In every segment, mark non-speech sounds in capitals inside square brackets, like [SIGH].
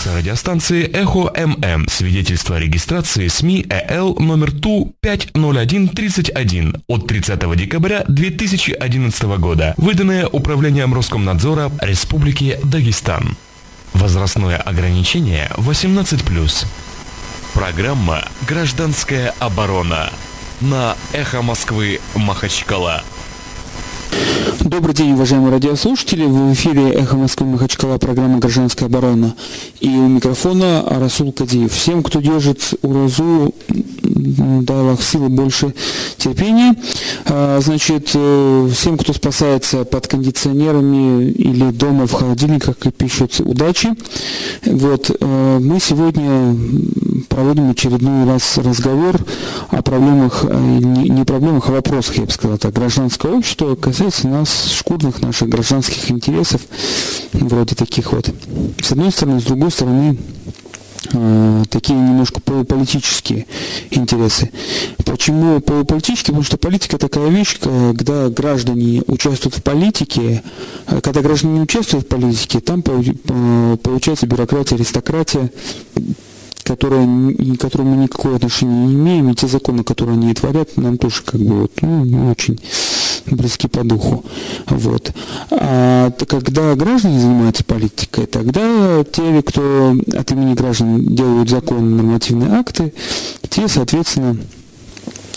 Редакция радиостанции «Эхо ММ». Свидетельство о регистрации СМИ ЭЛ номер ТУ 50131 от 30 декабря 2011 года, выданное Управлением Роскомнадзора Республики Дагестан. Возрастное ограничение 18+. Программа «Гражданская оборона» на «Эхо Москвы» Махачкала. Добрый день, уважаемые радиослушатели. В эфире «Эхо Москвы Махачкала» программа «Гражданская оборона». И у микрофона Расул Кадиев. Всем, кто держит уразу, дай Аллах силы, больше терпения. А, значит, э, всем, кто спасается под кондиционерами или дома в холодильниках и пишет удачи. Вот, э, мы сегодня проводим очередной раз разговор о проблемах, э, не проблемах, а вопросах, я бы сказал так, гражданского общества, касается нас шкурных наших гражданских интересов, вроде таких вот. С одной стороны, с другой стороны, э, такие немножко полуполитические интересы. Почему полуполитические? Потому что политика такая вещь, когда граждане участвуют в политике, а когда граждане не участвуют в политике, там получается бюрократия, аристократия, которые, которым мы никакого отношения не имеем, и те законы, которые они творят, нам тоже как бы вот, ну, не очень близки по духу. Вот. А когда граждане занимаются политикой, тогда те, кто от имени граждан делают законы, нормативные акты, те, соответственно,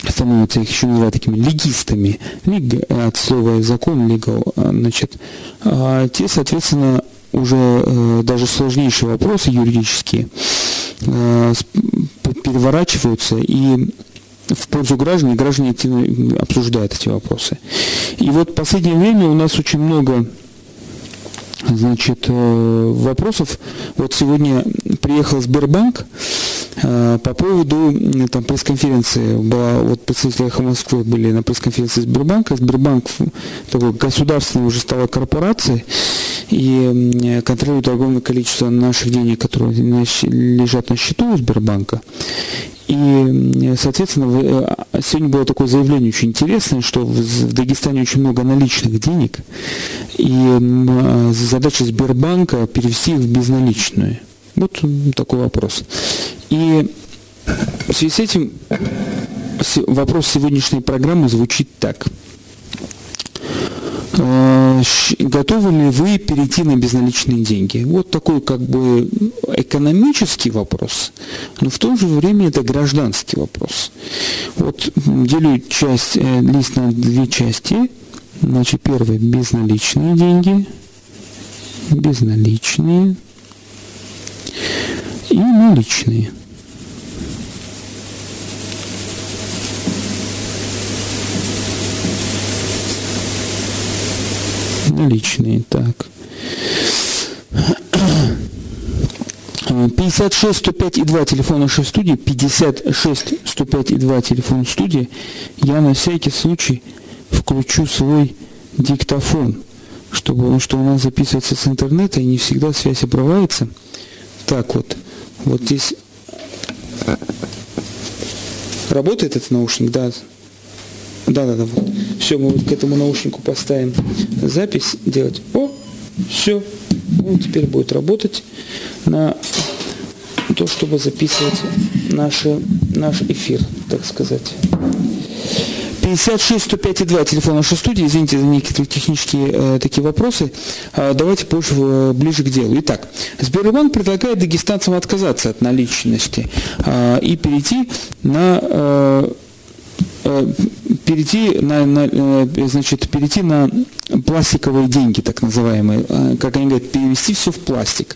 становятся, их еще называют такими легистами, лиг, от слова закон, legal, а, значит, а те, соответственно, уже э, даже сложнейшие вопросы юридические э, переворачиваются и в пользу граждан, и граждане активно обсуждают эти вопросы. И вот в последнее время у нас очень много значит, э, вопросов. Вот сегодня приехал Сбербанк э, по поводу там, пресс-конференции. Была, вот представители «Эхо Москвы» были на пресс-конференции Сбербанка. Сбербанк такой государственный уже стала корпорацией и контролирует огромное количество наших денег, которые лежат на счету у Сбербанка. И, соответственно, э, сегодня было такое заявление очень интересное, что в Дагестане очень много наличных денег, и э, задача Сбербанка перевести их в безналичную. Вот такой вопрос. И в связи с этим вопрос сегодняшней программы звучит так – готовы ли вы перейти на безналичные деньги? Вот такой как бы экономический вопрос, но в то же время это гражданский вопрос. Вот делю часть, э, лист на две части. Значит, первое – безналичные деньги, безналичные и наличные – наличные. Так. 56 105 и 2 телефон нашей студии, 56 105 и 2 телефон студии. Я на всякий случай включу свой диктофон, чтобы что у нас записывается с интернета и не всегда связь обрывается. Так вот, вот здесь работает этот наушник, да, да, да, да, вот. Все, мы вот к этому наушнику поставим запись делать. О, все. Он теперь будет работать на то, чтобы записывать наши, наш эфир, так сказать. 56 105 и 2 телефон нашей студии. Извините за некоторые технические э, такие вопросы. Э, давайте больше э, ближе к делу. Итак, Сбербанк предлагает дагестанцам отказаться от наличности э, и перейти на Э, перейти на, на, э, значит, перейти на пластиковые деньги, так называемые, э, как они говорят, перевести все в пластик.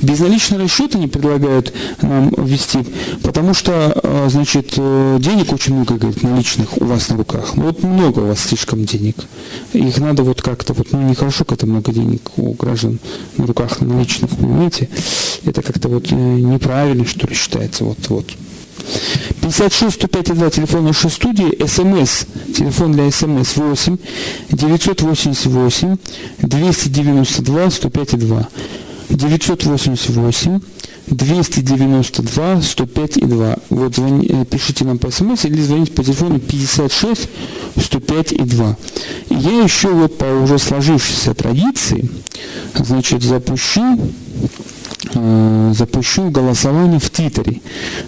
Безналичный расчет они предлагают нам ввести, потому что, значит, денег очень много, говорит, наличных у вас на руках. Ну, вот много у вас слишком денег. Их надо вот как-то, вот, ну, нехорошо, когда много денег у граждан на руках наличных, понимаете? Это как-то вот неправильно, что ли, считается, вот, вот. 56 105 2 телефон нашей студии, смс, телефон для смс 8 988 292 105 2. 988 292 105 и 2. Вот звони, э, пишите нам по смс или звоните по телефону 56 105 и 2. И я еще вот по уже сложившейся традиции, значит, запущу э, запущу голосование в Твиттере.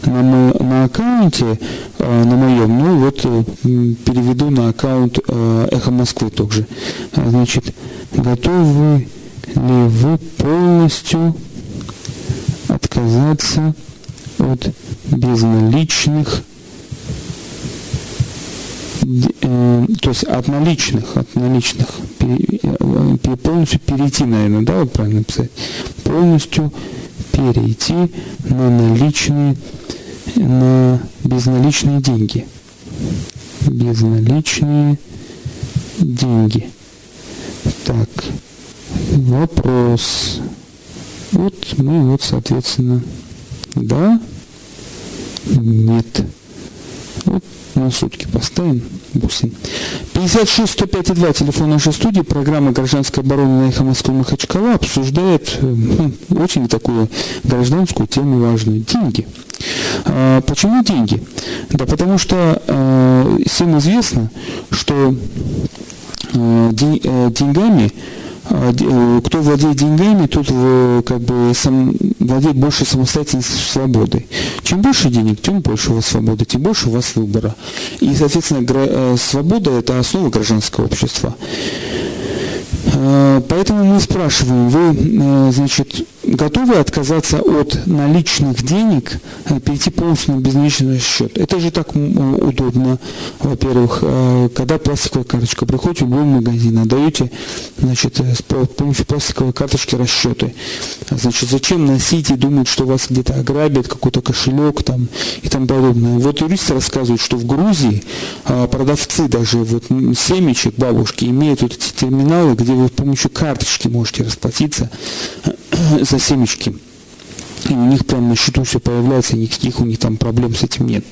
На, на аккаунте, э, на моем, ну вот переведу на аккаунт Эхо Москвы также. Значит, готовы ли вы полностью отказаться от безналичных То есть от наличных, от наличных, э, полностью перейти, наверное, да, вот правильно писать, полностью перейти на наличные, на безналичные деньги. Безналичные деньги. Так, вопрос. Вот мы вот, соответственно, да, нет. Вот на сутки поставим. Бусин. 56 105 2, телефон нашей студии, программа «Гражданская оборона» на эхо Москвы Махачкала обсуждает ну, очень такую гражданскую тему важную – деньги. А, почему деньги? Да потому что а, всем известно, что а, деньгами кто владеет деньгами, тот э, как бы сам, владеет больше самостоятельной свободой. Чем больше денег, тем больше у вас свободы, тем больше у вас выбора. И, соответственно, э, свобода – это основа гражданского общества. Поэтому мы спрашиваем, вы, значит, готовы отказаться от наличных денег, э, перейти полностью на безналичный счет. Это же так удобно, во-первых, э, когда пластиковая карточка, приходите в любой магазин, отдаете значит, э, с помощью пластиковой карточки расчеты. Значит, зачем носить и думать, что вас где-то ограбят, какой-то кошелек там и тому подобное. Вот юристы рассказывают, что в Грузии продавцы даже вот семечек, бабушки, имеют вот эти терминалы, где вы с помощью карточки можете расплатиться за семечки. И у них прям на счету все появляется, никаких у них там проблем с этим нет.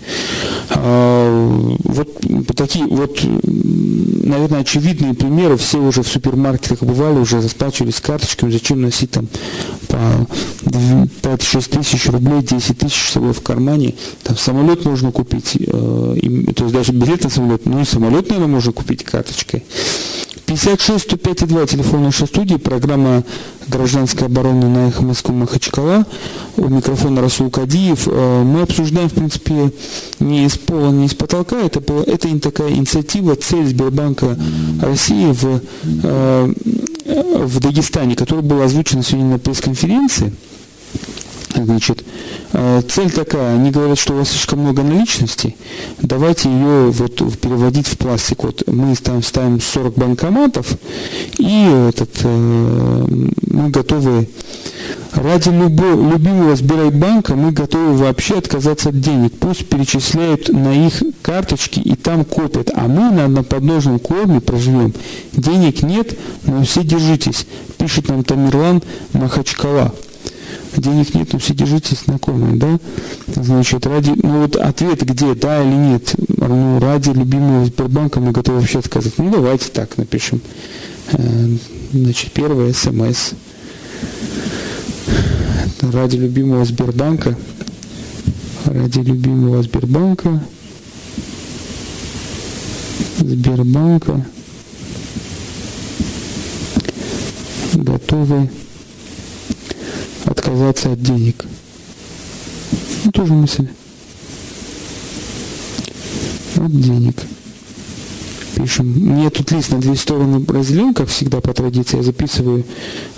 А, вот такие вот, наверное, очевидные примеры. Все уже в супермаркетах бывали, уже расплачивались карточками. Зачем носить там по 5-6 тысяч рублей, 10 тысяч с собой в кармане. Там самолет можно купить, э, то есть даже билет на самолет, ну и самолет, наверное, можно купить карточкой. 56 105 2, телефон нашей студии, программа «Гражданская оборона» на эхо Москвы Махачкала. У микрофона Расул Кадиев. Э, мы обсуждаем, в принципе, не из пола, не из потолка. Это, была, это такая инициатива, цель Сбербанка России в, э, в Дагестане, которая была озвучена сегодня на пресс-конференции. Значит, э, цель такая, они говорят, что у вас слишком много наличности, давайте ее вот переводить в пластик. Вот мы там ставим 40 банкоматов, и этот, э, мы готовы ради любого, любимого Сбербанка мы готовы вообще отказаться от денег. Пусть перечисляют на их карточки и там копят, а мы на одноподножном корме проживем. Денег нет, но все держитесь, пишет нам Тамерлан Махачкала денег нет, все держитесь знакомые, да? Значит, ради, ну вот ответ где, да или нет, ну, ради любимого Сбербанка мы готовы вообще отказать. Ну, давайте так напишем. Э, значит, первое смс. Ради любимого Сбербанка. Ради любимого Сбербанка. Сбербанка. Готовы отказаться от денег. Ну, тоже мысль. От денег. Пишем. Мне тут лист на две стороны разделен, как всегда по традиции. Я записываю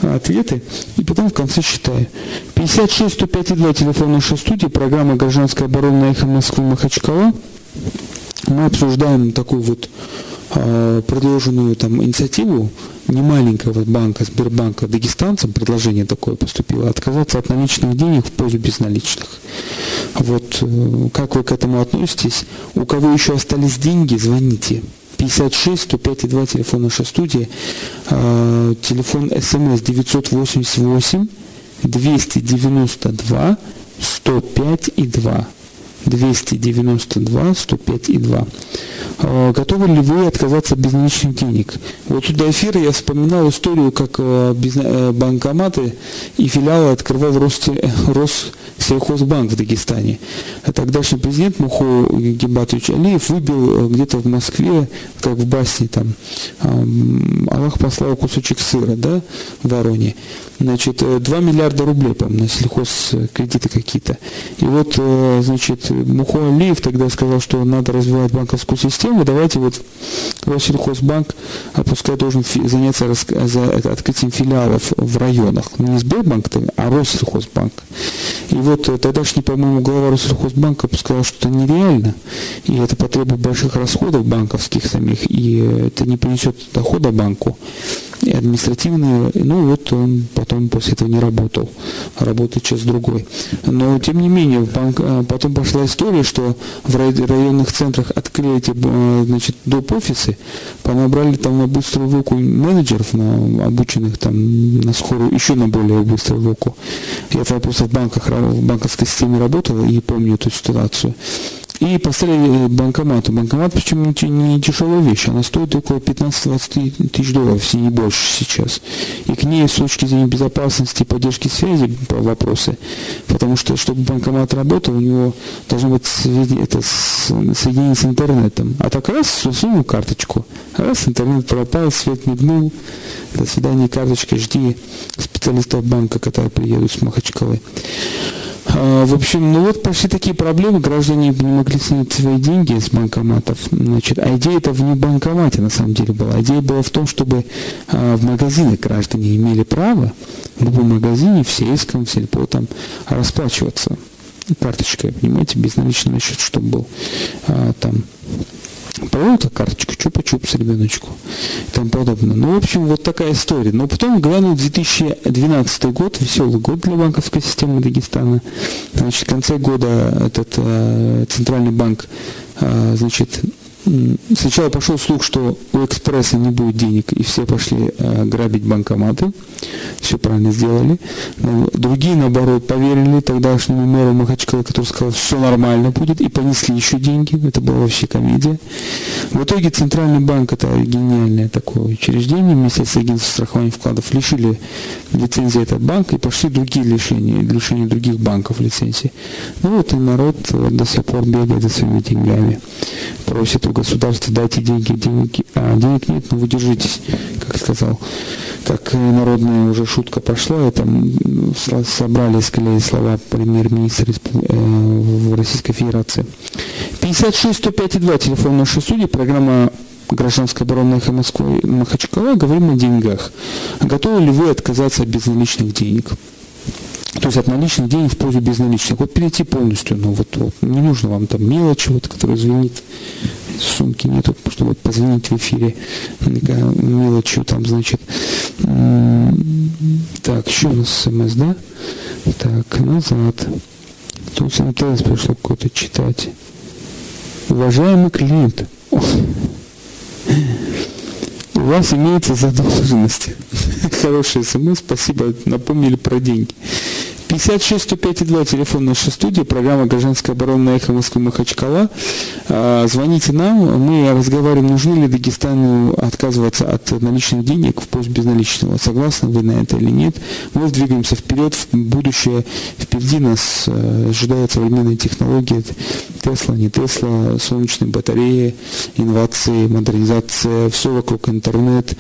ответы и потом в конце считаю. 56 105 2 телефон нашей студии, программа «Гражданская оборона» на эхо Москвы Махачкала. Мы обсуждаем такую вот предложенную там инициативу немаленького банка, Сбербанка, дагестанцам, предложение такое поступило, отказаться от наличных денег в пользу безналичных. Вот э, как вы к этому относитесь? У кого еще остались деньги, звоните. 56 105 2 телефон нашей студии, э, телефон смс 988 292 105 и 2. 292 105 и 2. А, готовы ли вы отказаться от безналичных денег? Вот до эфира я вспоминал историю, как э, э, банкоматы и филиалы открывал Росте, сельхозбанк в Дагестане. Тогдашний президент Мухо Гибатович Алиев выбил где-то в Москве, как в басне там, Аллах послал кусочек сыра, да, в Вороне. Значит, 2 миллиарда рублей, по на сельхозкредиты какие-то. И вот, значит, Мухо Алиев тогда сказал, что надо развивать банковскую систему, давайте вот Россельхозбанк, пускай должен заняться открытием филиалов в районах. Не Сбербанк, а Россельхозбанк. И вот э, тогдашний, по-моему, глава Россельхозбанка сказал, что это нереально, и это потребует больших расходов банковских самих, и это не принесет дохода банку и административные, ну вот он потом после этого не работал, работает сейчас другой. Но тем не менее, э, потом пошла история, что в районных центрах открыли эти э, значит, доп. офисы, понабрали там на быструю руку менеджеров, на, обученных там на скорую, еще на более быструю руку. Я просто в банках, в банковской системе работал и помню эту ситуацию и поставили банкомат. Банкомат, причем не, не дешевая вещь, она стоит около 15-20 тысяч долларов, если не больше сейчас. И к ней с точки зрения безопасности и поддержки связи вопросы, потому что, чтобы банкомат работал, у него должно быть это, соединение с интернетом. А так раз, сунул карточку, раз интернет пропал, свет мигнул, до свидания, карточка, жди специалистов банка, которые приедут с Махачкалы. А, в общем, ну вот пошли такие проблемы, граждане не могли снять свои деньги с банкоматов. Значит, а идея это в не банкомате на самом деле была. Идея была в том, чтобы а, в магазинах граждане имели право в любом магазине, в сельском, в сельпо там расплачиваться карточкой, понимаете, безналичный счет, чтобы был а, там провел-то карточку, чупа-чупс ребеночку и тому подобное. Ну, в общем, вот такая история. Но потом глянул 2012 год, веселый год для банковской системы Дагестана. Значит, в конце года этот э, центральный банк, э, значит, Сначала пошел слух, что у экспресса не будет денег, и все пошли э, грабить банкоматы. Все правильно сделали. Другие, наоборот, поверили тогдашнему мэру Махачкала, который сказал, все нормально будет, и понесли еще деньги. Это была вообще комедия. В итоге Центральный банк, это гениальное такое учреждение, Министерство агентства страхования вкладов, лишили лицензии этот банк, и пошли другие лишения, лишения других банков лицензии. Ну вот и народ до сих пор бегает за своими деньгами, просит у дайте деньги, денег, а денег нет, но вы держитесь, как сказал. Как народная уже шутка пошла, это собрали, склеили слова премьер-министра э, Российской Федерации. 56 105 2, телефон нашей студии, программа гражданская оборона эхо Москвы Махачкала, говорим о деньгах. Готовы ли вы отказаться от безналичных денег? То есть от наличных денег в пользу безналичных. Вот перейти полностью, ну вот, вот не нужно вам там мелочи, вот, которая звенит сумки нету, чтобы позвонить в эфире мелочью там, значит. Так, еще у нас смс, да? Так, назад. Тут МТС пришло какой-то читать. Уважаемый клиент, у вас имеется задолженность. [LAUGHS] Хороший смс, спасибо, напомнили про деньги. 56 105 2, телефон нашей студии, программа «Гражданская оборона» на эхо Москвы Махачкала. А, звоните нам, мы разговариваем, нужно ли Дагестану отказываться от наличных денег в пользу безналичного. Согласны вы на это или нет? Мы двигаемся вперед, в будущее. Впереди нас э, ожидают современные технологии. Тесла, не Тесла, солнечные батареи, инновации, модернизация, все вокруг интернет.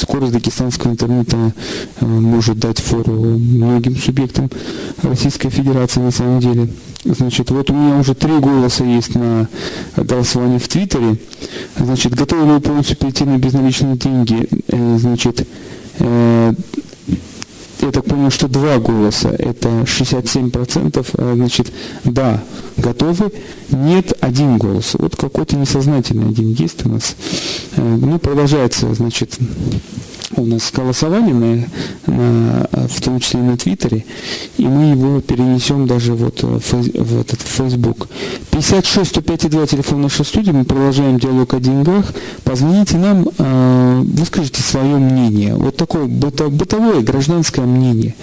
Скорость дагестанского интернета э, может дать фору многим субъектом Российской Федерации на самом деле. Значит, вот у меня уже три голоса есть на голосование в Твиттере. Значит, готовы ли вы полностью перейти на безналичные деньги? Э, значит, э, я так понял, что два голоса, это 67%, э, значит, да, готовы, нет, один голос. Вот какой-то несознательный один есть у нас. Ну, продолжается, значит, у нас голосование, на, на, в том числе и на Твиттере, и мы его перенесем даже вот в, в этот Facebook. 56 105 2 телефон нашей студии, мы продолжаем диалог о деньгах. Позвоните нам, э, выскажите свое мнение, вот такое быто, бытовое гражданское мнение.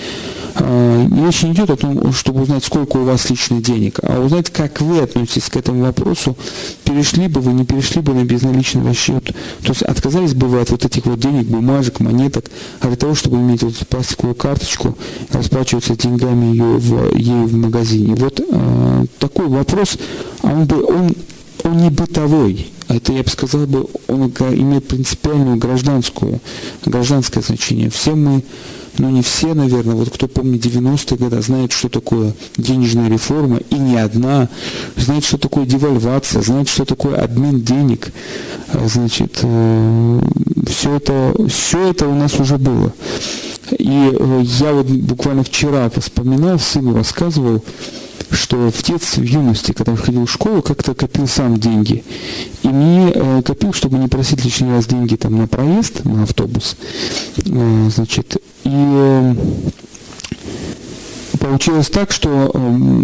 не очень идет о том, чтобы узнать, сколько у вас личных денег, а узнать, как вы относитесь к этому вопросу, перешли бы вы, не перешли бы на безналичный расчет, то есть отказались бы вы от вот этих вот денег, бумажек, монеток, а для того, чтобы иметь вот эту пластиковую карточку, расплачиваться деньгами ее в, ей в магазине. Вот э, такой вопрос, он, бы, он, он не бытовой, это, я бы сказал, бы, он имеет принципиальную гражданскую, гражданское значение. Все мы ну не все, наверное, вот кто помнит 90-е годы, знает, что такое денежная реформа, и не одна, знает, что такое девальвация, знает, что такое обмен денег. А, значит, э, все это, все это у нас уже было. И э, я вот буквально вчера вспоминал, сыну рассказывал, что в детстве, в юности, когда ходил в школу, как-то копил сам деньги. И мне э, копил, чтобы не просить лишний раз деньги там на проезд, на автобус. Э, значит, и э, получилось так, что э,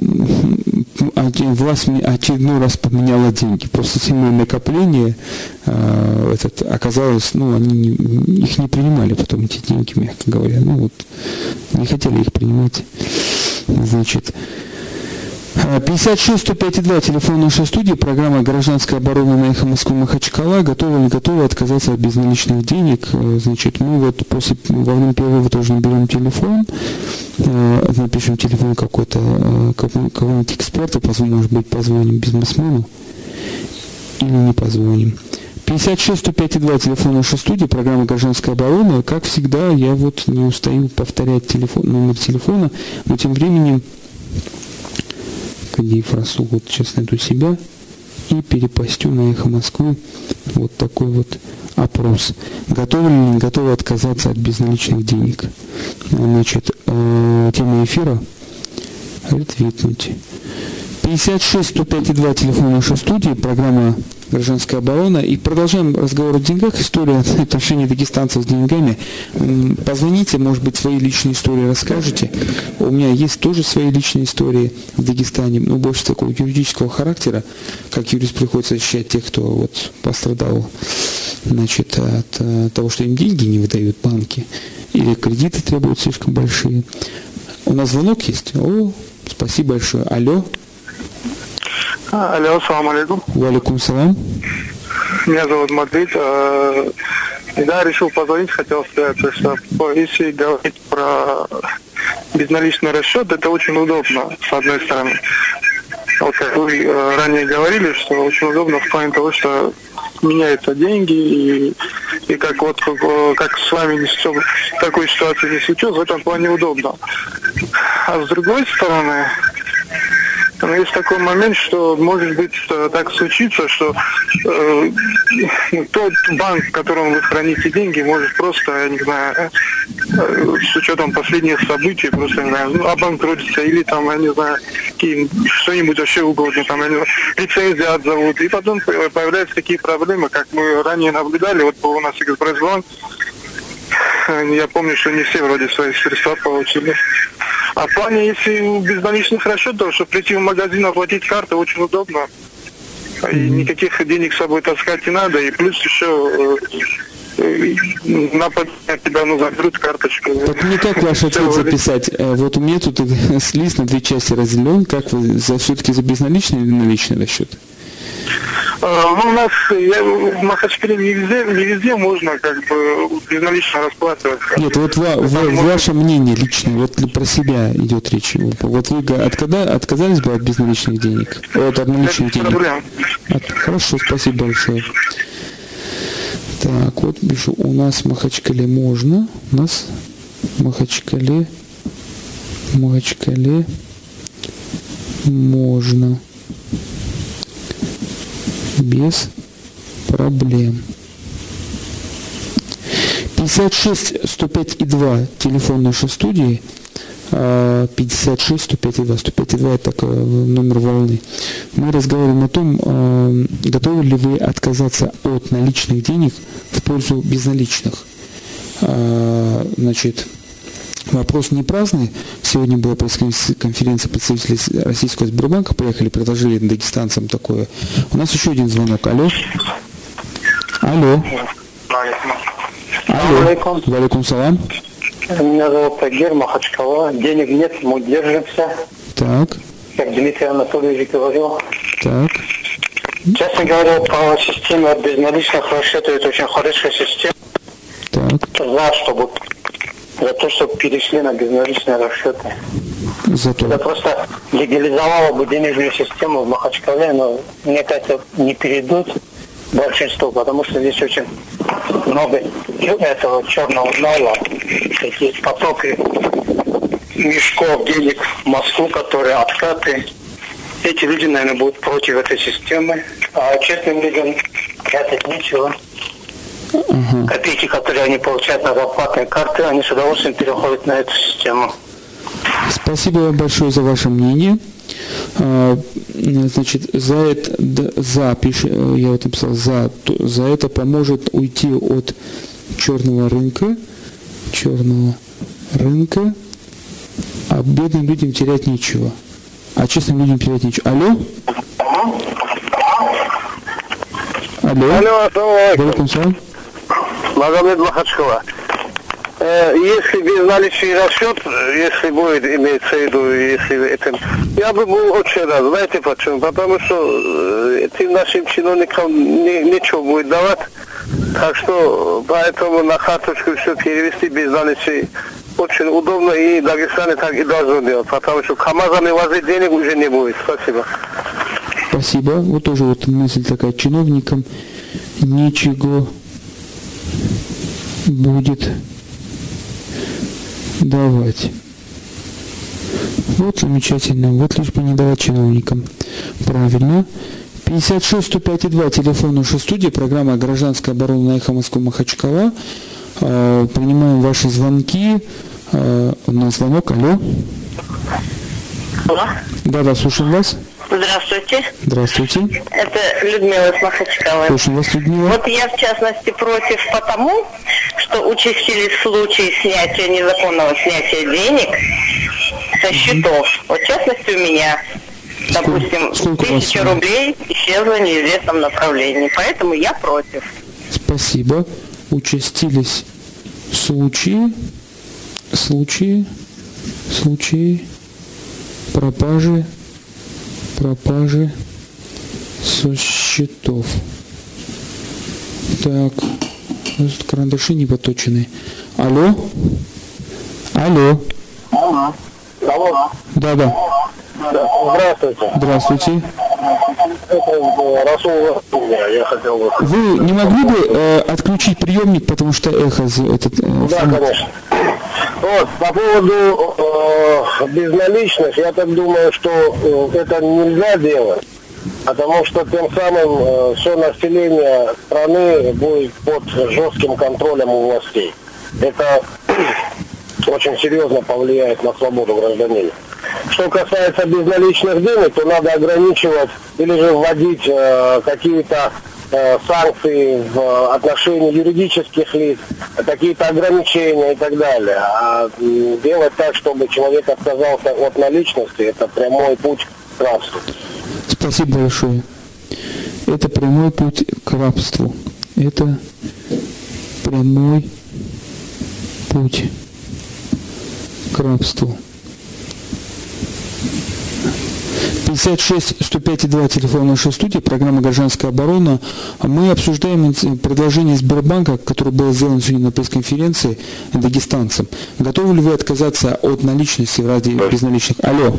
власть очередной раз поменяла деньги. Просто сильное накопление э, этот, оказалось, ну, они не, их не принимали потом, эти деньги, мягко говоря. Ну, вот, не хотели их принимать. Значит, 56 105,2, телефон нашей студии, программа «Гражданская оборона» на эхо Москвы Махачкала. Готовы, не готовы отказаться от безналичных денег? Э, значит, мы вот после, во время перерыва тоже наберем телефон, э, напишем телефон какой-то, э, кого-нибудь эксперта, может быть, позвоним бизнесмену или не позвоним. 56 105,2, телефон нашей студии, программа «Гражданская оборона». Как всегда, я вот не устаю повторять телефон, номер телефона, но тем временем Кадиев Расул. Вот сейчас найду себя и перепостю на эхо Москвы вот такой вот опрос. Готовы ли не готовы отказаться от безналичных денег? Значит, э, тема эфира ретвитнуть. 56 105 2 телефон нашей студии, программа гражданская оборона. И продолжаем разговор о деньгах, история [LAUGHS] отношений дагестанцев с деньгами. Позвоните, может быть, свои личные истории расскажете. У меня есть тоже свои личные истории в Дагестане, но больше такого юридического характера, как юрист приходится защищать тех, кто вот пострадал значит, от э, того, что им деньги не выдают банки, или кредиты требуют слишком большие. У нас звонок есть? О, спасибо большое. Алло. Алло, салам алейкум. Валикум салам. Меня зовут Мадрид. Да, решил позвонить, хотел сказать, что если говорить про безналичный расчет, это очень удобно, с одной стороны. Вот как вы э, ранее говорили, что очень удобно в плане того, что меняются деньги, и, и как вот как, как с вами не, такой ситуации не случилось, в этом плане удобно. А с другой стороны, но есть такой момент, что может быть так случиться, что э, тот банк, в котором вы храните деньги, может просто, я не знаю, э, с учетом последних событий, просто, не знаю, ну, обанкротиться или там, я не знаю, что-нибудь вообще угодно, там, я не знаю, лицензии отзовут. И потом появляются такие проблемы, как мы ранее наблюдали, вот у нас Экспресс-банк, [LAUGHS] я помню, что не все вроде свои средства получили. А в плане, если безналичных расчетов, чтобы прийти в магазин, оплатить карты, очень удобно. И никаких денег с собой таскать не надо. И плюс еще э, напад на тебя, ну, заберут карточку. Так мне как ваш ответ записать? Э, вот у меня тут [LAUGHS] лист на две части разделен. Как вы за все-таки за безналичный или наличный расчет? Э, ну, у нас я, в Махачкале не везде, не везде можно как бы безналично расплачиваться. Нет, вот ва, ва, ваше мнение личное, вот про себя идет речь. Вот вы откада, отказались бы от безналичных денег? От обналичных денег? Проблем. От, хорошо, спасибо большое. Так, вот пишу, у нас в Махачкале можно, у нас в Махачкале, в Махачкале можно без проблем. 56 105 и 2 телефон нашей студии. 56 105 и 2. 105 и 2 это такой номер волны. Мы разговариваем о том, а, готовы ли вы отказаться от наличных денег в пользу безналичных. А, значит, Вопрос не праздный. Сегодня была пресс-конференция представителей российского Сбербанка. Приехали, предложили дагестанцам такое. У нас еще один звонок. Алло. Алло. Алло. Валикум салам. Меня зовут Тагир Махачкала. Денег нет, мы держимся. Так, Как Дмитрий Анатольевич говорил. так. Честно говоря, по системе безналичных расчетов это очень хорошая система. Так, За, чтобы за то, чтобы перешли на безналичные расчеты. Это зато. просто легализовало бы денежную систему в Махачкале, но мне кажется, не перейдут большинство, потому что здесь очень много этого черного нала, такие потоки мешков денег в Москву, которые откаты. Эти люди, наверное, будут против этой системы, а честным людям прятать нечего. Ага. Копейки, которые они получают на зарплатные карты, они с удовольствием переходят на эту систему. Спасибо вам большое за ваше мнение. А, Значит, за это, за, пиш- э, я вот написал, за, за это поможет уйти от черного рынка, черного рынка, а бедным людям терять нечего. А честным людям терять нечего. Алло? Алло? Алло, салам. Магомед Махачкала. Э, Если безналичный расчет, если будет имеется в виду, если это, я бы был очень рад. Знаете почему? Потому что э, этим нашим чиновникам не- нечего будет давать. Так что поэтому на карточку все перевести безналичный очень удобно и Дагестане так и должно делать. Потому что КАМАЗами возить денег уже не будет. Спасибо. Спасибо. Вот тоже вот мысль такая. Чиновникам ничего будет давать. Вот замечательно. Вот лишь бы не давать чиновникам. Правильно. 56 105 2 телефон нашей студии, программа «Гражданская оборона» на эхо Москвы Махачкала. Э, Принимаем ваши звонки. Э, У нас звонок. Алло. Алло. Да-да, слушаем вас. Здравствуйте. Здравствуйте. Это Людмила из Махачкалы. Слушаем вас, Людмила. Вот я, в частности, против потому, что участились случаи снятия, незаконного снятия денег со счетов. Вот, в частности, у меня, допустим, сколько вас тысяча сумма? рублей исчезла в неизвестном направлении. Поэтому я против. Спасибо. Участились случаи, случаи, случаи пропажи, пропажи со счетов. Так, карандаши не поточены. Алло? Алло? Алло. Да, да. Здравствуйте. Здравствуйте. Вы не могли бы э, отключить приемник, потому что эхо этот э, Да, конечно. Вот, по поводу э, безналичных, я так думаю, что э, это нельзя делать, потому что тем самым э, все население страны будет под жестким контролем у властей. Это [CLEARS THROAT] очень серьезно повлияет на свободу гражданина. Что касается безналичных денег, то надо ограничивать или же вводить э, какие-то санкции в отношении юридических лиц, какие-то ограничения и так далее. А делать так, чтобы человек отказался от наличности, это прямой путь к рабству. Спасибо большое. Это прямой путь к рабству. Это прямой путь к рабству. 56 105 2 телефон нашей студии, программа «Гражданская оборона». Мы обсуждаем предложение Сбербанка, которое было сделано сегодня на пресс-конференции дагестанцам. Готовы ли вы отказаться от наличности ради безналичных? Алло.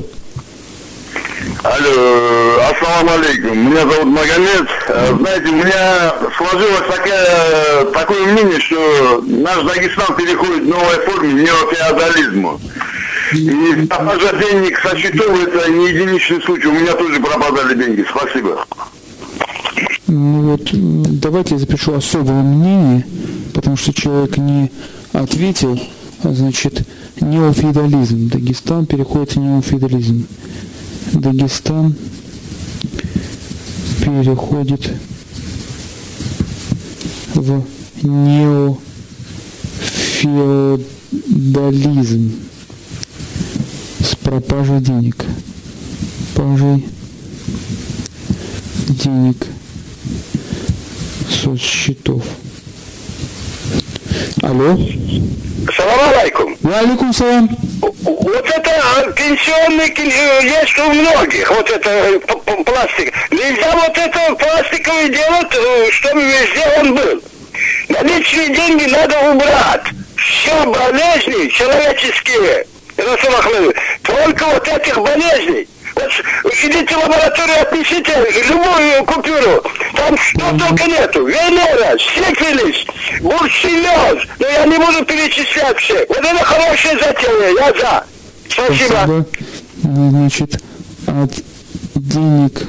Алло, ассаламу алейкум. Меня зовут Магомед. Э, Знаете, у меня сложилось такая, такое мнение, что наш Дагестан переходит в новой форме к неофеодализму. И пропажа денег со счетов это не единичный случай. У меня тоже пропадали деньги. Спасибо. Ну вот, давайте я запишу особое мнение, потому что человек не ответил, а, значит, неофеодализм. Дагестан переходит в неофеодализм. Дагестан переходит в неофеодализм с пропажей денег. Пропажей денег со счетов. Алло. Салам алейкум. Алейкум салам. Вот это пенсионный э, есть у многих, вот это э, пластик. Нельзя вот это пластиковый делать, э, чтобы везде он был. Наличные деньги надо убрать. Все болезни человеческие, только вот этих болезней вот идите в лабораторию, отнесите любую купюру. Там что только нету. Венера, сифилис, бурсилез. Но я не буду перечислять все. Вот это хорошая затея. Я за. Спасибо. Спасибо. Значит, от денег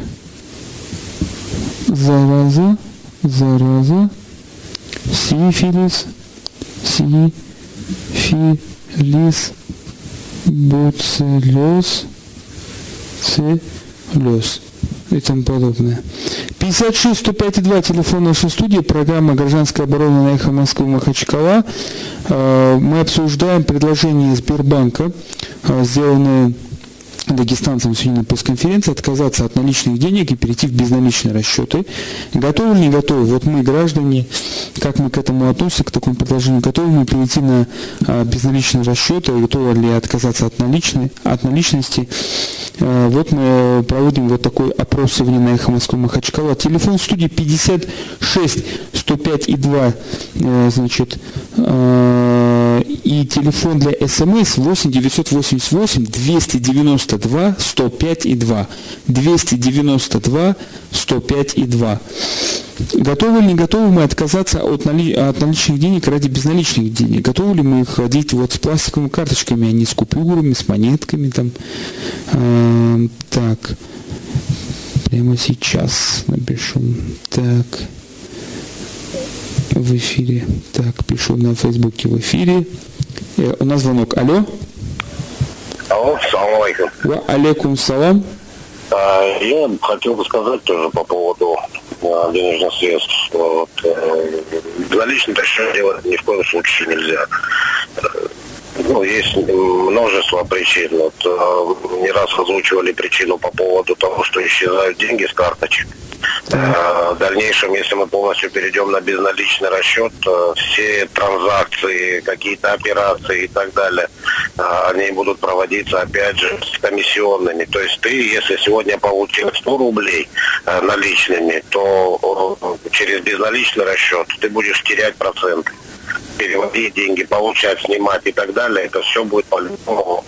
зараза, зараза, сифилис, сифилис, буцелез, целес и тому подобное. 56 105 2 телефон нашей студии, программа «Гражданская оборона» на эхо Москвы Махачкала. Э, мы обсуждаем предложение Сбербанка, э, сделанное дагестанцам сегодня на пресс-конференции отказаться от наличных денег и перейти в безналичные расчеты. Готовы или не готовы? Вот мы, граждане, как мы к этому относимся, к такому предложению? Готовы мы перейти на а, безналичные расчеты? Готовы ли отказаться от, наличной, от наличности? А, вот мы проводим вот такой опрос сегодня на Эхо Москвы Махачкала. Телефон студии 56 105 и 2, э, значит, э, и телефон для СМС 8 988 290 292 105 и 2. 292 105 и 2. Готовы ли не готовы мы отказаться от, нали... от наличных денег ради безналичных денег? Готовы ли мы ходить вот с пластиковыми карточками, а не с купюрами, с монетками там? А, так, прямо сейчас напишу. Так, в эфире. Так, пишу на Фейсбуке в эфире. Э, у нас звонок. Алло. Алло, салам алейкум. Ва алейкум салам. А, я хотел бы сказать тоже по поводу а, денежных средств. Вот, э, наличный точно делать ни в коем случае нельзя. Ну, есть множество причин. Вот, э, не раз озвучивали причину по поводу того, что исчезают деньги с карточек. Э, в дальнейшем, если мы полностью перейдем на безналичный расчет, э, все транзакции, какие-то операции и так далее, э, они будут проводиться, опять же, с комиссионными. То есть ты, если сегодня получил 100 рублей наличными, то через безналичный расчет ты будешь терять проценты переводить деньги, получать, снимать и так далее, это все будет по-любому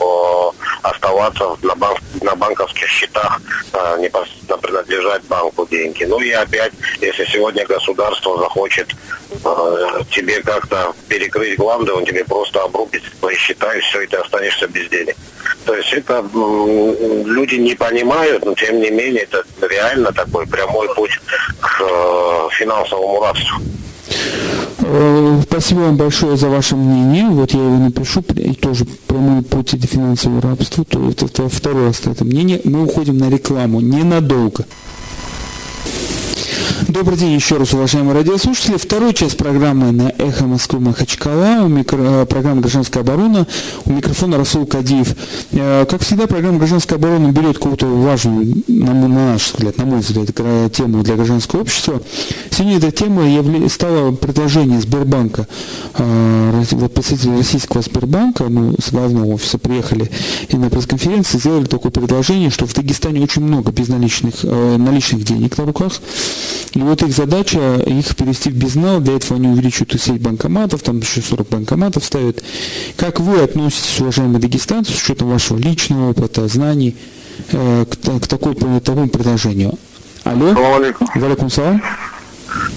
оставаться на, банк, на банковских счетах, а, непосредственно принадлежать банку деньги. Ну и опять, если сегодня государство захочет а, тебе как-то перекрыть гланды, он тебе просто обрубит твои счета, и все, и ты останешься без денег. То есть это люди не понимают, но тем не менее это реально такой прямой путь к э, финансовому рабству. Э, спасибо вам большое за ваше мнение. Вот я его напишу, тоже прямой путь до финансового рабства. То это второе это мнение. Мы уходим на рекламу ненадолго. Добрый день еще раз, уважаемые радиослушатели. Второй часть программы на «Эхо Москвы Махачкала», микро, э, программа «Гражданская оборона». У микрофона Расул Кадиев. Э, как всегда, программа «Гражданская оборона» берет какую-то важную, на, на наш взгляд, на мой взгляд, тему для гражданского общества. Сегодня эта тема стала предложение Сбербанка. Э, вот представители российского Сбербанка, ну, с главного офиса приехали и на пресс-конференции сделали такое предложение, что в Дагестане очень много безналичных наличных денег на руках. И вот их задача их перевести в безнал, для этого они увеличивают и сеть банкоматов, там еще 40 банкоматов ставят. Как вы относитесь, уважаемые дагестанцы, с учетом вашего личного опыта, знаний, э, к, к, такой, такому предложению? Алло. Салам алейкум. Валикум салам.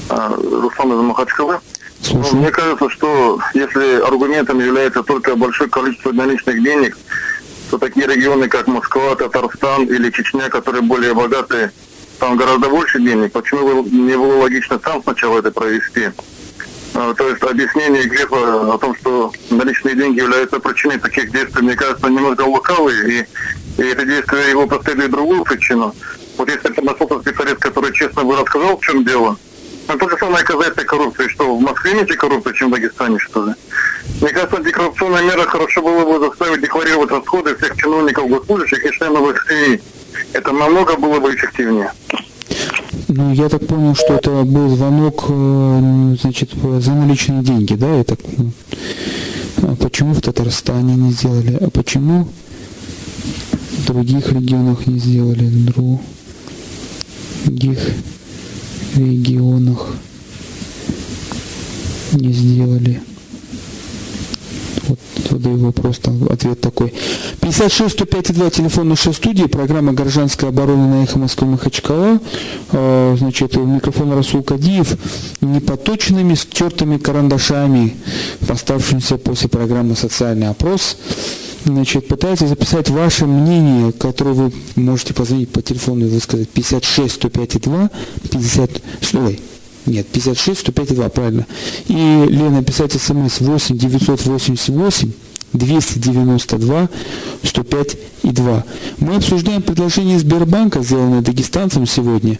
А, Руслан из Махачкалы. Слушаю. Мне кажется, что если аргументом является только большое количество наличных денег, то такие регионы, как Москва, Татарстан или Чечня, которые более богатые, там гораздо больше денег. Почему не было логично там сначала это провести? А, то есть объяснение Глеба о том, что наличные деньги являются причиной таких действий, мне кажется, немного лукавые, и, и это действие его последует другую причину. Вот если это нашелся специалист, который честно бы рассказал, в чем дело, ну, то же самое касается коррупции, что в Москве меньше коррупции, чем в Дагестане, что ли. Мне кажется, антикоррупционная мера хорошо было бы заставить декларировать расходы всех чиновников, госслужащих и членов их семей. Это намного было бы эффективнее. Ну, я так понял, что это был звонок, э, значит, за наличные деньги, да? Ну, а почему в Татарстане не сделали? А почему в других регионах не сделали? В других регионах не сделали. Вот задаю вопрос, там ответ такой. 56 105 2 телефон нашей студии, программа «Горожанская оборона» на эхо Москвы Махачкала. А, значит, микрофон Расул Кадиев непоточенными стертыми карандашами, поставшимся после программы «Социальный опрос». Значит, пытается записать ваше мнение, которое вы можете позвонить по телефону и высказать 56 105 2 50, ой, нет, 56 105 2, правильно. И Лена писать смс 8 988 292 105 и 2. Мы обсуждаем предложение Сбербанка, сделанное дагестанцем сегодня.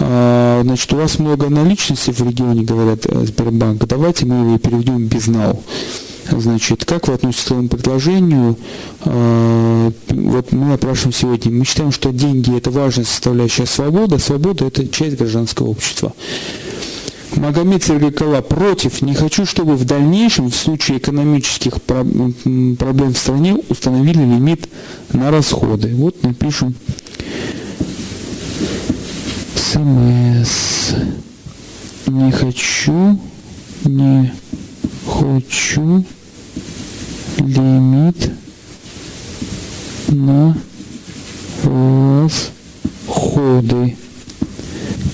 А, значит, у вас много наличности в регионе, говорят э, Сбербанк. Давайте мы его переведем в безнал. Значит, как вы относитесь к этому предложению? А, вот мы опрашиваем сегодня. Мы считаем, что деньги – это важная составляющая свободы. Свобода – это часть гражданского общества. Магомед Сергакала против. Не хочу, чтобы в дальнейшем в случае экономических проблем в стране установили лимит на расходы. Вот напишем СМС. Не хочу, не хочу лимит на расходы.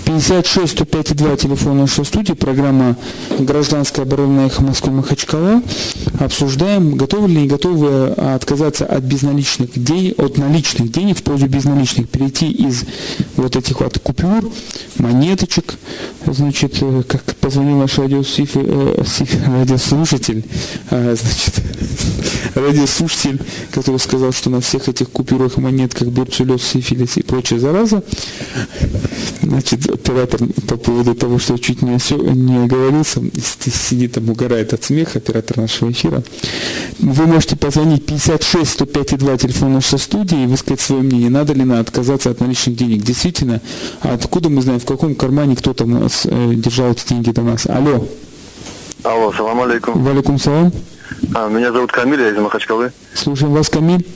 56 105 2 телефон нашей студии, программа «Гражданская оборона эхо Москвы Махачкала». Обсуждаем, готовы ли не готовы отказаться от безналичных денег, от наличных денег в пользу безналичных, перейти из вот этих вот купюр, монеточек, значит, э, как позвонил наш радиосиф, э, радиослушатель, э, значит, [LAUGHS] радиослушатель, который сказал, что на всех этих купюрах, монетках берцулез, сифилис и прочая зараза. Значит, оператор по поводу того, что чуть не, все, не оговорился, сидит там, угорает от смеха, оператор нашего эфира. Вы можете позвонить 56 105 2 телефон нашей студии и высказать свое мнение, надо ли нам отказаться от наличных денег. Действительно, откуда мы знаем, в каком кармане кто-то нас, э, держал эти деньги до нас. Алло. Алло, салам алейкум. Валикум салам. А, меня зовут Камиль, я из Махачкалы. Слушаем вас, Камиль.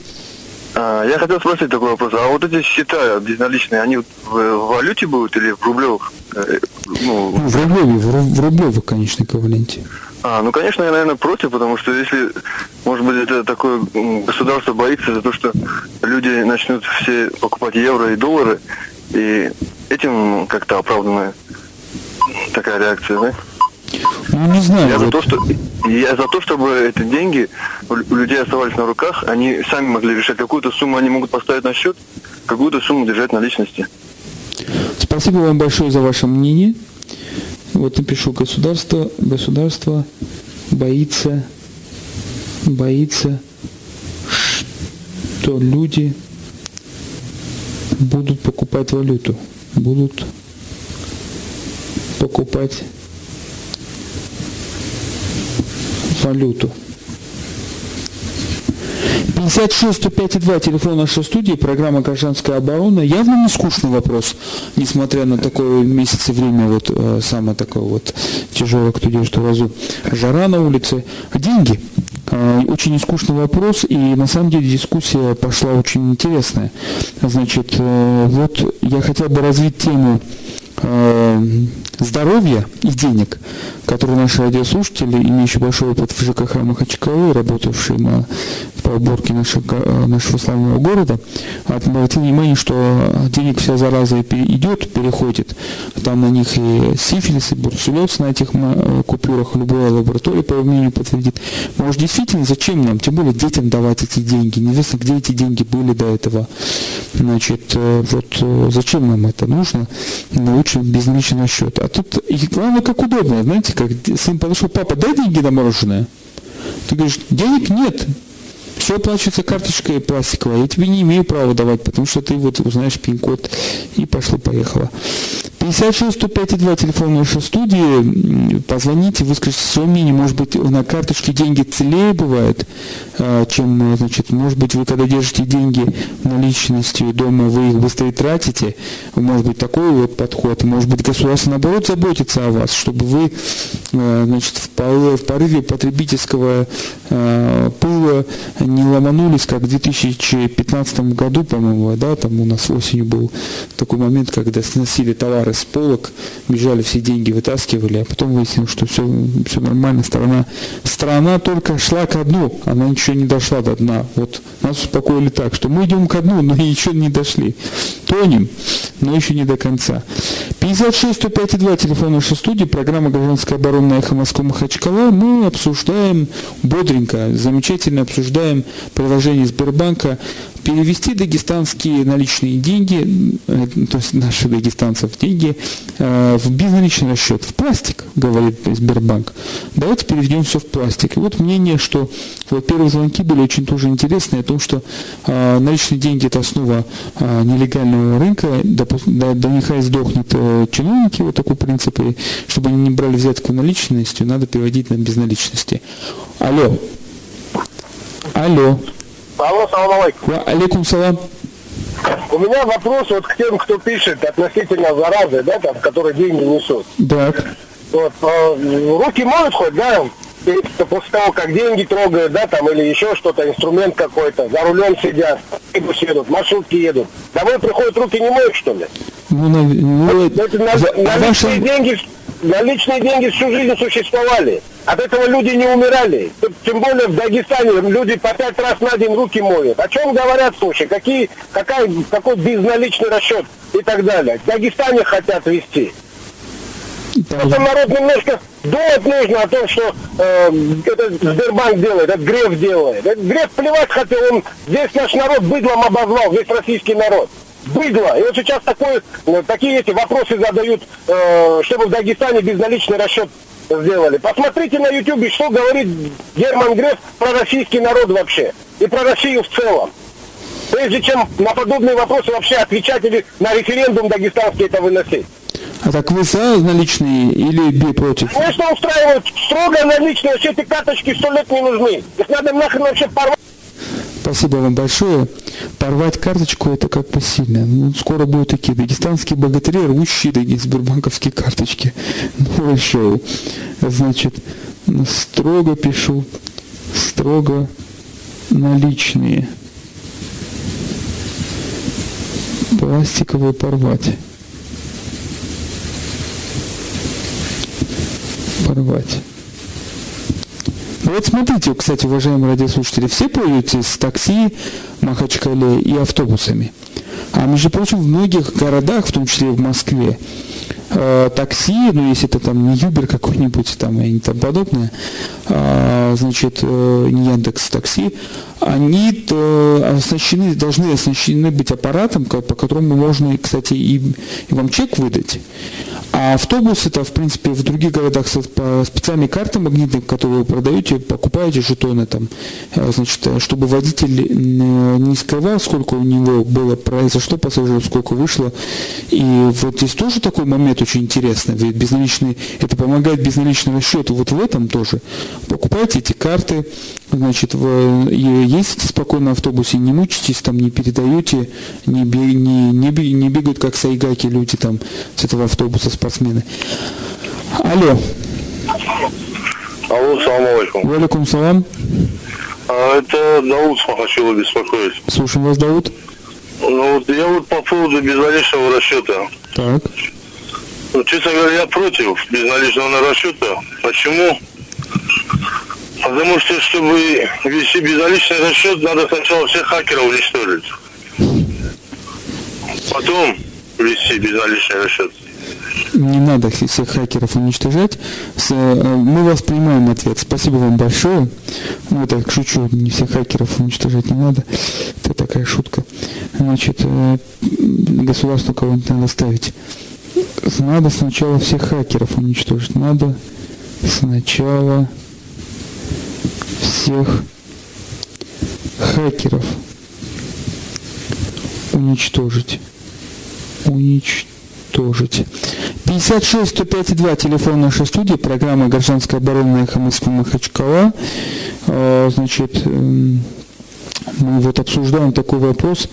А, я хотел спросить такой вопрос. А вот эти счета безналичные, они в, в валюте будут или в рублевых? Э, ну, в рублевых, в, в рублевых, конечно, эквиваленте. А, ну, конечно, я, наверное, против, потому что если, может быть, это такое государство боится за то, что люди начнут все покупать евро и доллары, и этим как-то оправданная такая реакция, да? Ну, не знаю. Я, вот... за то, что, я за то, чтобы эти деньги у людей оставались на руках, они сами могли решать, какую-то сумму они могут поставить на счет, какую-то сумму держать на личности. Спасибо вам большое за ваше мнение. Вот напишу, государство, государство боится, боится, что люди будут покупать валюту, будут покупать валюту. 56 105 2 телефон нашей студии, программа «Гражданская оборона». Явно не скучный вопрос, несмотря на такое месяц и время, вот э, самое такое вот тяжелое, кто держит уразу, жара на улице. Деньги. Э, очень нескучный вопрос, и на самом деле дискуссия пошла очень интересная. Значит, э, вот я хотел бы развить тему э, здоровья и денег, которые наши радиослушатели, имеющие большой опыт в ЖКХ Махачкалы, работавшие на, по уборке нашего, нашего славного города, обратили внимание, что денег вся зараза идет, переходит. Там на них и сифилис, и бурсулез на этих э, купюрах, любая лаборатория по мнению подтвердит. Может, действительно, зачем нам, тем более детям давать эти деньги? Неизвестно, где эти деньги были до этого. Значит, э, вот э, зачем нам это нужно? Лучше безналичный счет. А тут главное, как удобно, знаете, как сын подошел, папа, дай деньги на мороженое. Ты говоришь, денег нет. Все оплачивается карточкой пластиковой. Я тебе не имею права давать, потому что ты вот узнаешь пин-код и пошло-поехало. 56 105 2 телефон нашей студии. Позвоните, выскажите свое мнение. Может быть, на карточке деньги целее бывают. э, чем, значит, может быть, вы когда держите деньги наличностью дома, вы их быстрее тратите, может быть, такой вот подход, может быть, государство, наоборот, заботится о вас, чтобы вы, значит, в порыве потребительского пыла не ломанулись, как в 2015 году, по-моему, да, там у нас осенью был такой момент, когда сносили товары с полок, бежали все деньги, вытаскивали, а потом выяснилось, что все, все нормально, страна, страна только шла ко дну, она ничего не дошла до дна. Вот нас успокоили так, что мы идем ко дну, но еще не дошли. Тонем, но еще не до конца. 56 105 2, телефон нашей студии, программа «Гражданская оборона» «Эхо Москвы Махачкала». Мы обсуждаем бодренько, замечательно обсуждаем приложение Сбербанка перевести дагестанские наличные деньги, э, то есть наши дагестанцев деньги, э, в безналичный расчет, в пластик, говорит Сбербанк. Давайте переведем все в пластик. И вот мнение, что вот первые звонки были очень тоже интересные о том, что э, наличные деньги это основа нелегального рынка, до, до нехай сдохнут чиновники, вот такой принцип, и чтобы они не брали взятку наличностью, надо переводить на безналичности. Алло. Алло. Алло, салам алейкум. Алейкум салам. У меня вопрос вот к тем, кто пишет относительно заразы, да, там, которые деньги несут. Да. Вот, э, руки моют хоть, да, после того, как деньги трогают, да, там, или еще что-то, инструмент какой-то, за рулем сидят, едут, маршрутки едут. Домой приходят, руки не моют, что ли? Ну, на, ну, это, на, за, наличные, ваши... деньги, наличные деньги всю жизнь существовали. От этого люди не умирали. Тем более в Дагестане люди по пять раз на день руки моют. О чем говорят, слушай, какие, какая, какой безналичный расчет и так далее. В Дагестане хотят вести. Это народ немножко думать нужно о том, что э, это Сбербанк делает, это Греф делает. Это Греф плевать хотел, он весь наш народ быдлом обозвал, весь российский народ. Быдло. И вот сейчас такой, э, такие эти вопросы задают, э, чтобы в Дагестане безналичный расчет сделали. Посмотрите на Ютубе, что говорит Герман Греф про российский народ вообще. И про Россию в целом. Прежде чем на подобные вопросы вообще отвечать или на референдум дагестанский это выносить. А так вы за наличные или би против? Конечно, устраивают строго наличные, все эти карточки сто лет не нужны. Их надо нахрен вообще порвать. Спасибо вам большое. Порвать карточку это как бы сильно. Ну, скоро будут такие дагестанские богатыри, рвущие сбербанковские карточки. Новое шоу. Значит, строго пишу, строго наличные. Пластиковые порвать. Порвать. Вот смотрите, кстати, уважаемые радиослушатели, все пользуются такси, Махачкале и автобусами. А между прочим, в многих городах, в том числе в Москве, э, такси, ну если это там не Юбер какой-нибудь там и тому подобное, э, значит, э, не Яндекс Такси, они оснащены, должны оснащены быть аппаратом, по которому можно, кстати, и, и вам чек выдать. А автобус это, в принципе, в других городах по специальной карте магнитной, которую вы продаете, покупаете жетоны там, э, значит, э, чтобы водитель не скрывал, сколько у него было произошло пассажиров, сколько вышло. И вот здесь тоже такой момент очень интересный. Ведь безналичный, это помогает безналичный расчет. Вот в этом тоже. Покупайте эти карты, значит, в, ездите спокойно в автобусе, не мучитесь, там не передаете, не, не, не, не бегают как сайгаки люди там с этого автобуса спортсмены. Алло. Алло, салам алейкум. Валикум салам. А, это Дауд Махачева беспокоить. Слушаем вас, Дауд. Ну вот я вот по поводу безналичного расчета. Так. Ну, честно говоря, я против безналичного расчета. Почему? Потому что, чтобы вести безналичный расчет, надо сначала всех хакеров уничтожить. Потом вести безналичный расчет не надо всех хакеров уничтожать. Э, мы вас принимаем ответ. Спасибо вам большое. Ну, так шучу, не всех хакеров уничтожать не надо. Это такая шутка. Значит, э, государству кого-нибудь надо ставить. Надо сначала всех хакеров уничтожить. Надо сначала всех хакеров уничтожить. Уничтожить. 56 105 2, телефон нашей студии, программа «Гражданская оборона» «Эхо Москвы Махачкала». значит, эм, мы вот обсуждаем такой вопрос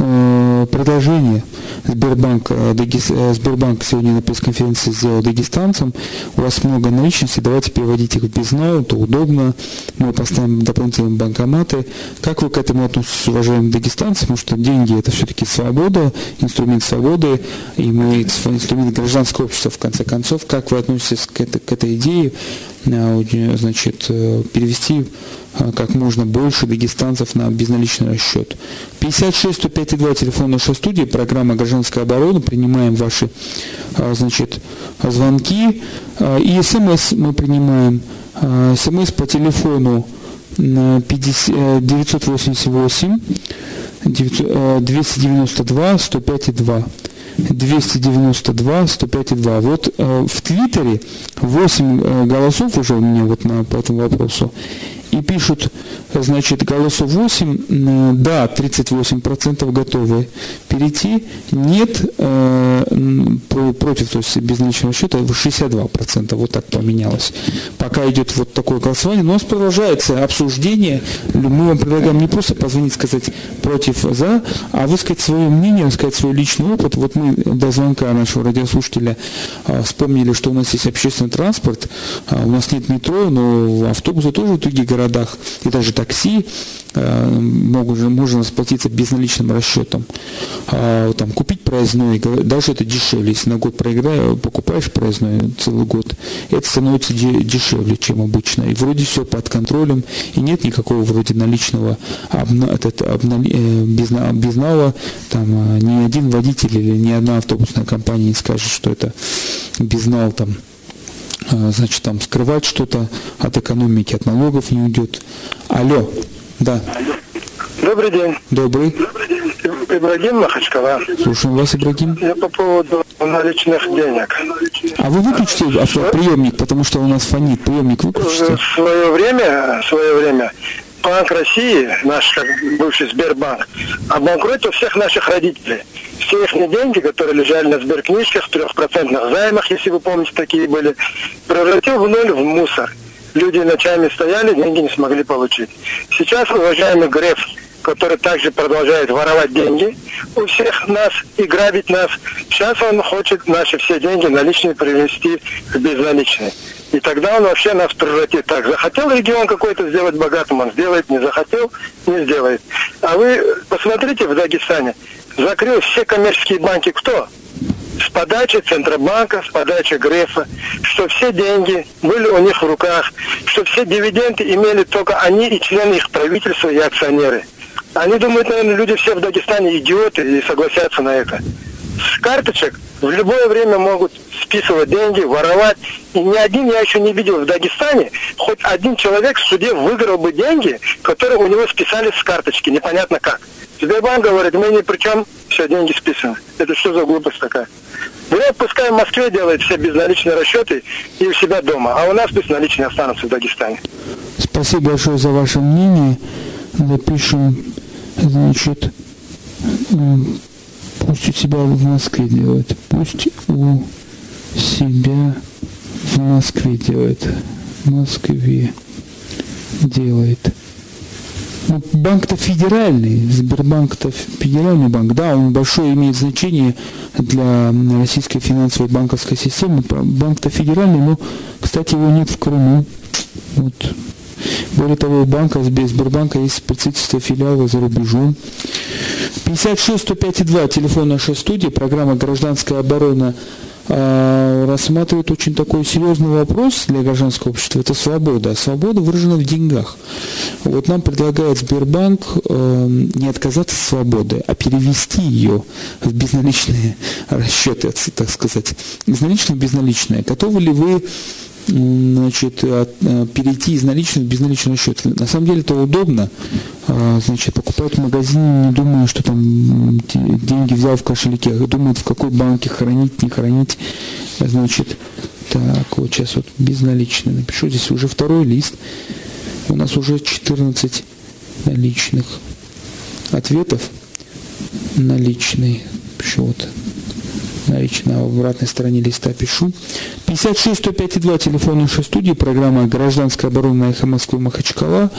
предложение Сбербанк, э, э, Сбербанк сегодня на пресс-конференции сделал дагестанцам. У вас много наличности, давайте переводить их в безнал, это удобно. Мы поставим дополнительные банкоматы. Как вы к этому относитесь, уважаемые дагестанцы? Потому что деньги это все-таки свобода, инструмент свободы, и мы инструмент гражданского общества в конце концов. Как вы относитесь к этой, к этой идее? Значит, перевести как можно больше дагестанцев на безналичный расчет. 56 105 2 телефон нашей студии, программа «Гражданская оборона». Принимаем ваши значит, звонки. И смс мы принимаем. СМС по телефону 50, 988 292 105 2. 292 105 2. Вот э, в Твиттере 8 э, голосов уже у меня вот на, по этому вопросу и пишут, значит, голосов 8, да, 38% готовы перейти, нет, э, против, то есть безналичного счета 62%, вот так поменялось. Пока идет вот такое голосование, но у нас продолжается обсуждение, мы вам предлагаем не просто позвонить, сказать против, за, а высказать свое мнение, сказать свой личный опыт. Вот мы до звонка нашего радиослушателя э, вспомнили, что у нас есть общественный транспорт, э, у нас нет метро, но автобусы тоже в других городах, и даже такси э, могут, можно расплатиться безналичным расчетом. А, там, купить проездной, даже это дешевле. Если на год проиграю, покупаешь проездной целый год, это становится дешевле, чем обычно. И вроде все под контролем, и нет никакого вроде наличного обна, этот, обна, э, безна, безнала. Там, а, ни один водитель или ни одна автобусная компания не скажет, что это безнал там значит, там скрывать что-то от экономики, от налогов не уйдет. Алло, да. Добрый день. Добрый. Ибрагим Махачкала. Слушаем вас, Ибрагим. Я по поводу наличных денег. А вы выключите приемник, потому что у нас фонит. Приемник выключите. В свое время, в свое время Банк России, наш как бывший Сбербанк, обанкротил всех наших родителей. Все их деньги, которые лежали на сберкнижках, в трехпроцентных займах, если вы помните, такие были, превратил в ноль в мусор. Люди ночами стояли, деньги не смогли получить. Сейчас, уважаемый Греф, который также продолжает воровать деньги у всех нас и грабить нас, сейчас он хочет наши все деньги наличные привести в безналичные. И тогда он вообще нас превратит так. Захотел регион какой-то сделать богатым, он сделает, не захотел, не сделает. А вы посмотрите в Дагестане, закрыл все коммерческие банки кто? С подачи Центробанка, с подачи Грефа, что все деньги были у них в руках, что все дивиденды имели только они и члены их правительства и акционеры. Они думают, наверное, люди все в Дагестане идиоты и согласятся на это. С карточек в любое время могут списывать деньги, воровать. И ни один я еще не видел в Дагестане, хоть один человек в суде выиграл бы деньги, которые у него списали с карточки, непонятно как. Сбербанк говорит, мы ни при чем, все, деньги списаны. Это что за глупость такая? Говорят, пускай в Москве делает все безналичные расчеты и у себя дома, а у нас безналичные останутся в Дагестане. Спасибо большое за ваше мнение. Запишем, значит, пусть у себя в Москве делает, пусть у себя в Москве делает, в Москве делает. Ну, банк-то федеральный, Сбербанк-то федеральный банк, да, он большое имеет значение для российской финансовой банковской системы. Банк-то федеральный, но, кстати, его нет в Крыму. Вот. Более того, у банка, Сбербанка есть представительство филиала за рубежом. 56 105 2, телефон нашей студии, программа «Гражданская оборона» а, рассматривает очень такой серьезный вопрос для гражданского общества. Это свобода. свобода выражена в деньгах. Вот нам предлагает Сбербанк э, не отказаться от свободы, а перевести ее в безналичные [LAUGHS] расчеты, так сказать. Безналичные в безналичные. Готовы ли вы значит, э, перейти из наличных в безналичный счет. На самом деле это удобно. А, значит, покупать в магазине, не думаю, что там деньги взял в кошельке, а думает, в какой банке хранить, не хранить. Значит, так, вот сейчас вот безналичный напишу. Здесь уже второй лист. У нас уже 14 наличных ответов. Наличный. Пишу вот наличный. На обратной стороне листа пишу. 56 105 2 телефон нашей студии, программа «Гражданская оборона» Эхо Москвы Махачкала.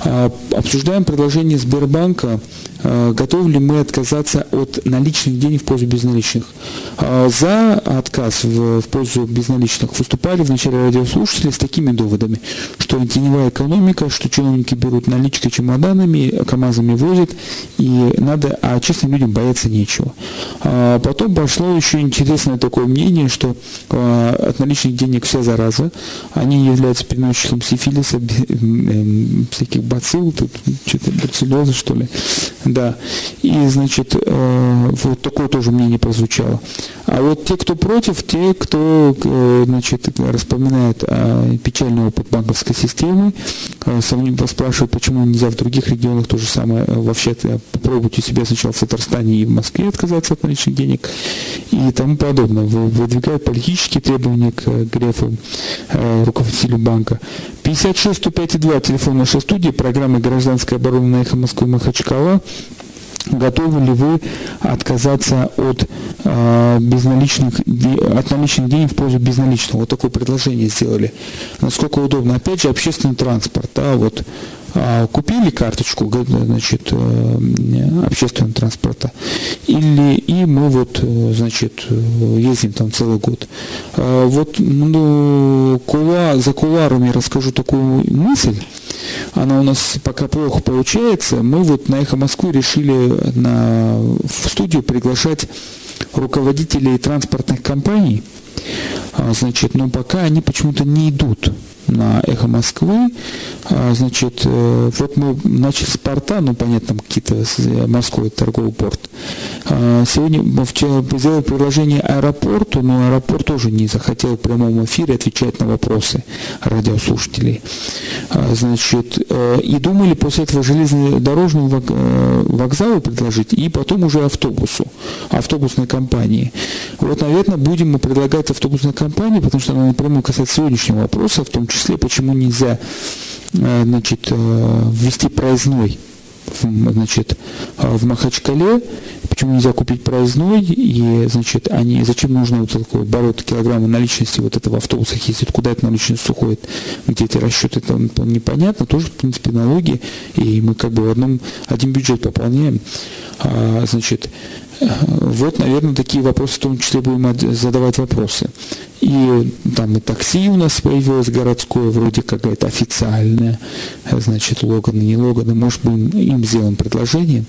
А, обсуждаем предложение Сбербанка, а, готовы ли мы отказаться от наличных денег в пользу безналичных. А, за отказ в, в пользу безналичных выступали в начале радиослушатели с такими доводами, что теневая экономика, что чиновники берут наличкой чемоданами, КАМАЗами возят, и надо, а честным людям бояться нечего. Потом пошло еще интересное такое мнение, что от наличных денег вся зараза, они являются переносчиком сифилиса, всяких бацилл, тут что-то бациллеза, что ли. Да. И, значит, э, вот такое тоже мнение прозвучало. А вот те, кто против, те, кто, э, значит, распоминает печальный опыт банковской системы, э, спрашивают, почему нельзя в других регионах то же самое. Вообще-то попробуйте себя сначала в Татарстане и в Москве отказаться от наличных денег и тому подобное. Выдвигают политические требования к Грефу, руководителю банка. 56 105 2 телефон нашей студии, программы «Гражданская оборона» на эхо Москвы Махачкала. Готовы ли вы отказаться от э, безналичных, от наличных денег в пользу безналичного? Вот такое предложение сделали. Насколько удобно. Опять же, общественный транспорт. Да, вот купили карточку значит, э, общественного транспорта, или и мы вот, э, значит, ездим там целый год. А, вот ну, кула, за куларами расскажу такую мысль. Она у нас пока плохо получается. Мы вот на «Эхо Москвы» решили на, в студию приглашать руководителей транспортных компаний. А, значит, но пока они почему-то не идут на «Эхо Москвы». А, значит, э, вот мы начали с порта, ну, понятно, какие-то э, морской торговый порт. А, сегодня мы вчера сделали предложение аэропорту, но аэропорт тоже не захотел в прямом эфире отвечать на вопросы радиослушателей. А, значит, э, и думали после этого железнодорожному вокзалу предложить, и потом уже автобусу, автобусной компании. Вот, наверное, будем мы предлагать автобусной компании, потому что она напрямую касается сегодняшнего вопроса, в том числе почему нельзя э, значит, э, ввести проездной значит, э, в Махачкале, почему нельзя купить проездной, и, значит, они, зачем нужно вот такой оборот килограмма наличности вот этого автобуса ездит, куда эта наличность уходит, где эти расчеты, там непонятно, тоже, в принципе, налоги, и мы как бы в одном, один бюджет пополняем, а, значит, вот, наверное, такие вопросы в том числе будем задавать вопросы. И там и такси у нас появилось городское, вроде какая-то официальная, значит, Логан и не Логан, может быть, им сделаем предложение.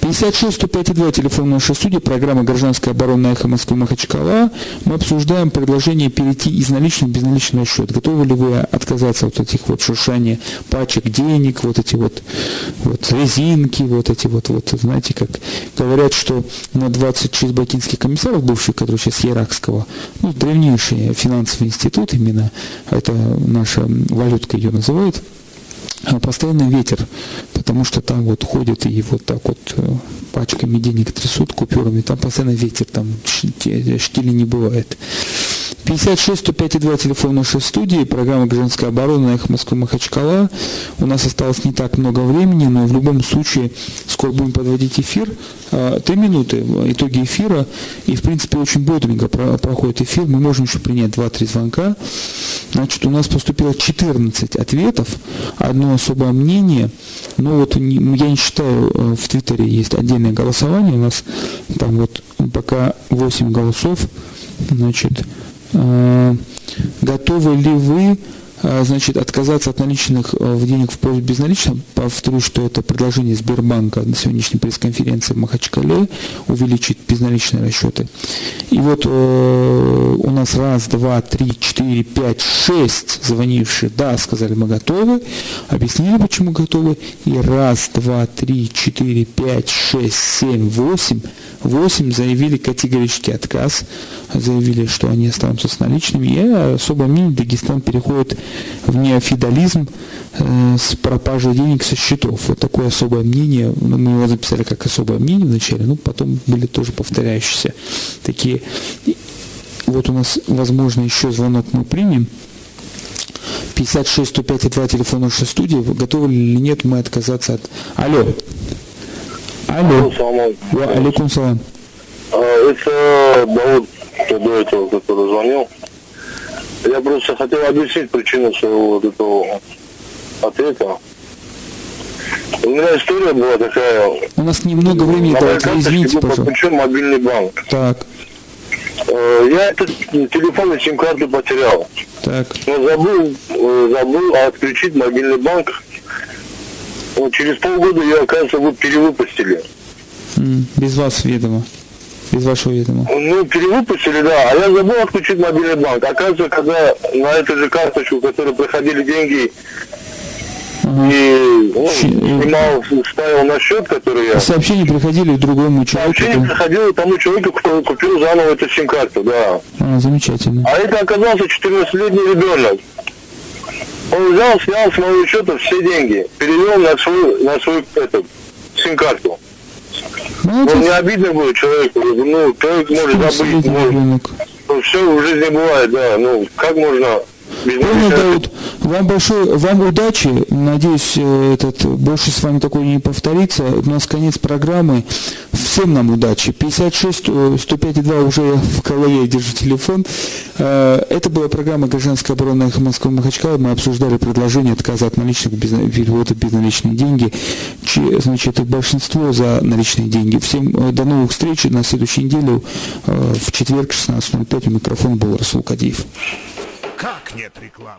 56 105 2 телефон нашей студии, программа «Гражданская оборона эхо Москвы Махачкала». Мы обсуждаем предложение перейти из наличных в безналичный счет. Готовы ли вы отказаться от этих вот шуршания пачек денег, вот эти вот, вот резинки, вот эти вот, вот, знаете, как говорят, что на 26 бакинских комиссаров, бывших, которые сейчас Иракского, ну, древнейшие наши финансовый институт, именно это наша валютка ее называют, а постоянный ветер, потому что там вот ходят и вот так вот э, пачками денег трясут купюрами, там постоянно ветер, там штили не бывает. 56 105 2 телефон нашей студии, программа «Гражданская оборона» на «Эхо Москвы Махачкала». У нас осталось не так много времени, но в любом случае скоро будем подводить эфир. А, три минуты итоги эфира, и в принципе очень бодренько проходит эфир. Мы можем еще принять 2-3 звонка. Значит, у нас поступило 14 ответов, одно особое мнение. Но вот я не считаю, э, в Твиттере есть отдельное голосование, у нас там вот пока 8 голосов. Значит, Э, готовы ли вы э, значит, отказаться от наличных э, денег в пользу безналичных. Повторю, что это предложение Сбербанка на сегодняшней пресс-конференции в Махачкале увеличить безналичные расчеты. И вот э, у нас раз, два, три, четыре, пять, шесть звонившие, да, сказали, мы готовы, объяснили, почему готовы, и раз, два, три, четыре, пять, шесть, семь, восемь 8 заявили категорический отказ, заявили, что они останутся с наличными. И особо мнение Дагестан переходит в неофидализм э, с пропажей денег со счетов. Вот такое особое мнение. Ну, мы его записали как особое мнение вначале, но потом были тоже повторяющиеся такие. Вот у нас, возможно, еще звонок мы примем. 56 105 2 телефон нашей студии. Готовы ли нет мы отказаться от... Алло. Алло. Алейкум салам. А, это Дауд, кто до этого который звонил. Я просто хотел объяснить причину своего вот этого ответа. У меня история была такая. У нас немного времени, На давайте, извините, был пожалуйста. мобильный банк. Так, Э, Я этот телефон и сим-карту потерял. так. Но забыл, э, забыл отключить мобильный банк. Вот через полгода ее, оказывается, вот перевыпустили. Без вас ведомо. Без вашего ведома. Ну, перевыпустили, да, а я забыл отключить мобильный банк. Оказывается, когда на эту же карточку, которой проходили деньги, и ну, снимал, ставил на счет, который я... Сообщения приходили другому человеку. Сообщение приходило тому человеку, кто купил заново эту сим-карту, да. А, замечательно. А это оказался 14-летний ребенок. Он взял, снял с моего счета все деньги, перевел на свою, на свою эту, сим-карту. Ну, не обидно было человеку, ну, человек может забыть, ну, ну, все в жизни бывает, да, ну, как можно... этого- Дауд. Вам большое, вам удачи. Надеюсь, э, этот, больше с вами такое не повторится. У нас конец программы. Всем нам удачи. 56 э, 105 2 уже в голове держу телефон. Э, Это была программа «Гражданская оборона Эхо Москвы Махачкала». Мы обсуждали предложение отказа от наличных без, перевода безналичные деньги. Чи- Значит, большинство за наличные деньги. Всем э, до новых встреч на следующей неделе э, в четверг 16.05 у микрофона был Расул Кадиев. Как нет рекламы?